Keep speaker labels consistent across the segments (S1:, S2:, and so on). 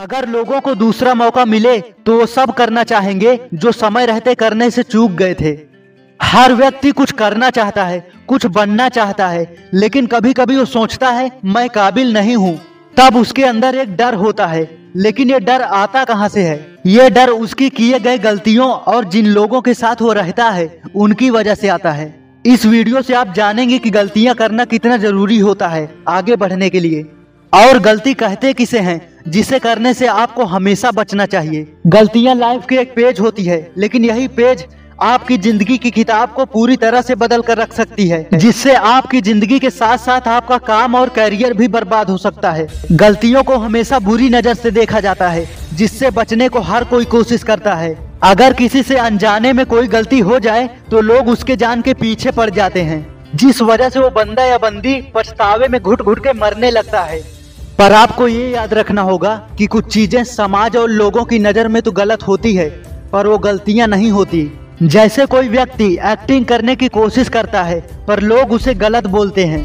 S1: अगर लोगों को दूसरा मौका मिले तो वो सब करना चाहेंगे जो समय रहते करने से चूक गए थे। हर व्यक्ति कुछ करना चाहता है, कुछ बनना चाहता है, लेकिन कभी कभी वो सोचता है, मैं काबिल नहीं हूँ। तब उसके अंदर एक डर होता है, लेकिन ये डर आता कहाँ से है? ये डर उसकी किए गए गलतियों और जिन लोगों के साथ वो रहता है, उनकी वजह से आता है। इस वीडियो से आप जानेंगे कि गलतियाँ करना कितना ज़रूरी होता है, आगे बढ़ने के लिए। और गलती कहते किसे हैं, जिसे करने से आपको हमेशा बचना चाहिए। गलतियाँ लाइफ की एक पेज होती है, लेकिन यही पेज आपकी ज़िंदगी की किताब को पूरी तरह से बदल कर रख सकती है, जिससे आपकी ज़िंदगी के साथ साथ आपका काम और करियर भी बर्बाद हो सकता है। गलतियों को हमेशा बुरी नज़र से देखा जाता है, जिससे बचने को हर कोई कोशिश करता है। अगर किसी से अनजाने में कोई गलती हो जाए तो लोग उसके जान के पीछे पड़ जाते हैं, जिस वजह से वो बंदा या बंदी पछतावे में घुट घुट के मरने लगता है। पर आपको ये याद रखना होगा कि कुछ चीज़ें समाज और लोगों की नज़र में तो गलत होती है, पर वो गलतियाँ नहीं होती। जैसे कोई व्यक्ति एक्टिंग करने की कोशिश करता है, पर लोग उसे गलत बोलते हैं।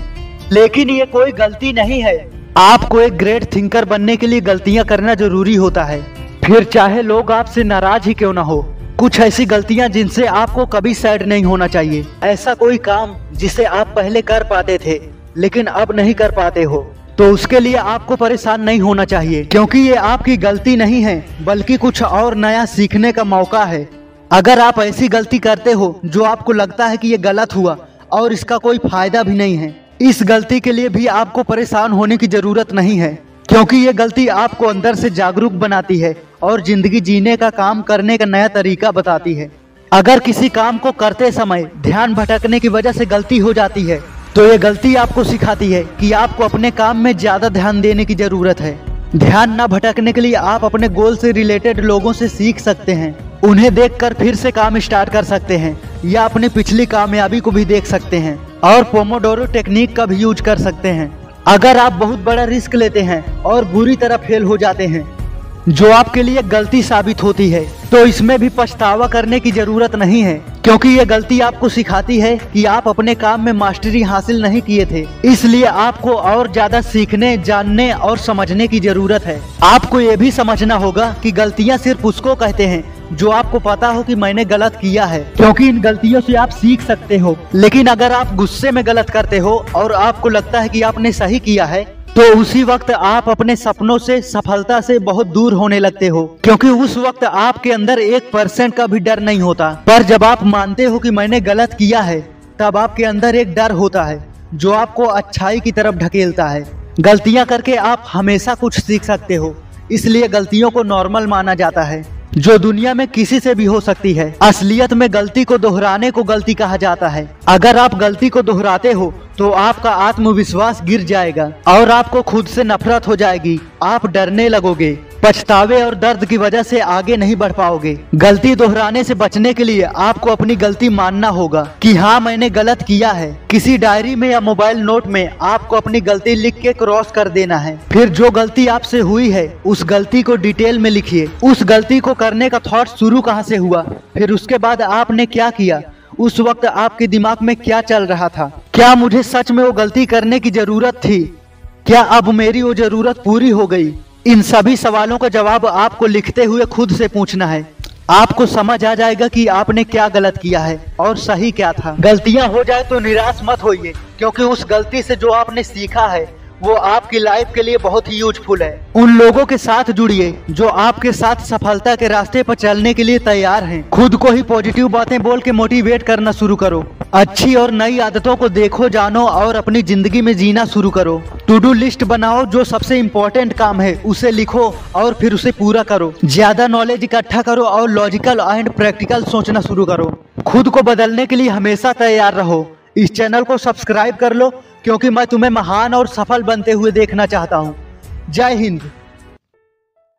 S1: लेकिन ये कोई गलती नहीं है। आपको एक ग्रेट थिंकर बनने के लिए गलतियाँ करना ज़रूरी होता है। फिर चाहे लोग आपसे नाराज़ ही क्यों ना हो, कुछ ऐसी गलतियाँ जिनसे आपको कभी सैड नहीं होना चाहिए। ऐसा कोई काम जिसे आप पहले कर पाते थे, लेकिन अब नहीं कर पाते हो। तो उसके लिए आपको परेशान नहीं होना चाहिए। क्योंकि ये आपकी गलती नहीं है, बल्कि कुछ और नया सीखने का मौका है। अगर आप ऐसी गलती करते हो, जो आपको लगता है कि ये गलत हुआ, और इसका कोई फ़ायदा भी नहीं है, इस गलती के लिए भी आपको परेशान होने की ज़रूरत नहीं है। क्योंकि ये गलती आपको अंदर से जागरूक बनाती है, और ज़िंदगी जीने का काम करने का नया तरीका बताती है। अगर किसी काम को करते समय ध्यान भटकने की वजह से गलती हो जाती है तो ये गलती आपको सिखाती है कि आपको अपने काम में ज़्यादा ध्यान देने की ज़रूरत है। ध्यान न भटकने के लिए आप अपने गोल से रिलेटेड लोगों से सीख सकते हैं। उन्हें देखकर फिर से काम स्टार्ट कर सकते हैं, या अपनी पिछली कामयाबी को भी देख सकते हैं, और पोमोडोरो टेक्निक का भी यूज़ कर सकते हैं। अगर आप बहुत बड़ा रिस्क लेते हैं और बुरी तरह फेल हो जाते हैं, जो आपके लिए गलती साबित होती है तो इसमें भी पछतावा करने की ज़रूरत नहीं है। क्योंकि ये गलती आपको सिखाती है कि आप अपने काम में मास्टरी हासिल नहीं किए थे। इसलिए आपको और ज़्यादा सीखने, जानने और समझने की ज़रूरत है। आपको ये भी समझना होगा कि गलतियाँ सिर्फ़ उसको कहते हैं, जो आपको पता हो कि मैंने गलत किया है। क्योंकि इन गलतियों से आप सीख सकते हो। लेकिन अगर आप गुस्से में गलत करते हो और आपको लगता है कि आपने सही किया है तो उसी वक्त आप अपने सपनों से, सफलता से बहुत दूर होने लगते हो। क्योंकि उस वक्त आपके अंदर एक परसेंट का भी डर नहीं होता। पर जब आप मानते हो कि मैंने गलत किया है, तब आपके अंदर एक डर होता है, जो आपको अच्छाई की तरफ़ ढकेलता है। गलतियाँ करके आप हमेशा कुछ सीख सकते हो। इसलिए गलतियों को नॉर्मल माना जाता है, जो दुनिया में किसी से भी हो सकती है। असलियत में गलती को दोहराने को गलती कहा जाता है। अगर आप गलती को दोहराते हो तो आपका आत्मविश्वास गिर जाएगा और आपको खुद से नफरत हो जाएगी। आप डरने लगोगे, पछतावे और दर्द की वजह से आगे नहीं बढ़ पाओगे। गलती दोहराने से बचने के लिए आपको अपनी गलती मानना होगा कि हाँ मैंने गलत किया है। किसी डायरी में या मोबाइल नोट में आपको अपनी गलती लिख के क्रॉस कर देना है। फिर जो गलती आपसे हुई है, उस गलती को डिटेल में लिखिए। उस गलती को करने का थॉट शुरू कहाँ से हुआ? फिर उसके बाद आपने क्या किया? उस वक्त आपके दिमाग में क्या चल रहा था? क्या मुझे सच में वो गलती करने की ज़रूरत थी? क्या अब मेरी वो ज़रूरत पूरी हो गई? इन सभी सवालों का जवाब आपको लिखते हुए खुद से पूछना है। आपको समझ आ जाएगा कि आपने क्या गलत किया है और सही क्या था। गलतियाँ हो जाए तो निराश मत होइए, क्योंकि उस गलती से जो आपने सीखा है वो आपकी लाइफ के लिए बहुत ही यूजफुल है। उन लोगों के साथ जुड़िए जो आपके साथ सफलता के रास्ते पर चलने के लिए तैयार हैं। खुद को ही पॉजिटिव बातें बोल के मोटिवेट करना शुरू करो। अच्छी और नई आदतों को देखो, जानो और अपनी ज़िंदगी में जीना शुरू करो। टू डू लिस्ट बनाओ जो सबसे इम्पोर्टेंट काम है, उसे लिखो और फिर उसे पूरा करो। ज़्यादा नॉलेज इकट्ठा करो और लॉजिकल एंड प्रैक्टिकल सोचना शुरू करो। खुद को बदलने के लिए हमेशा तैयार रहो। इस चैनल को सब्सक्राइब कर लो क्योंकि मैं तुम्हें महान और सफल बनते हुए देखना चाहता हूँ। जय हिंद।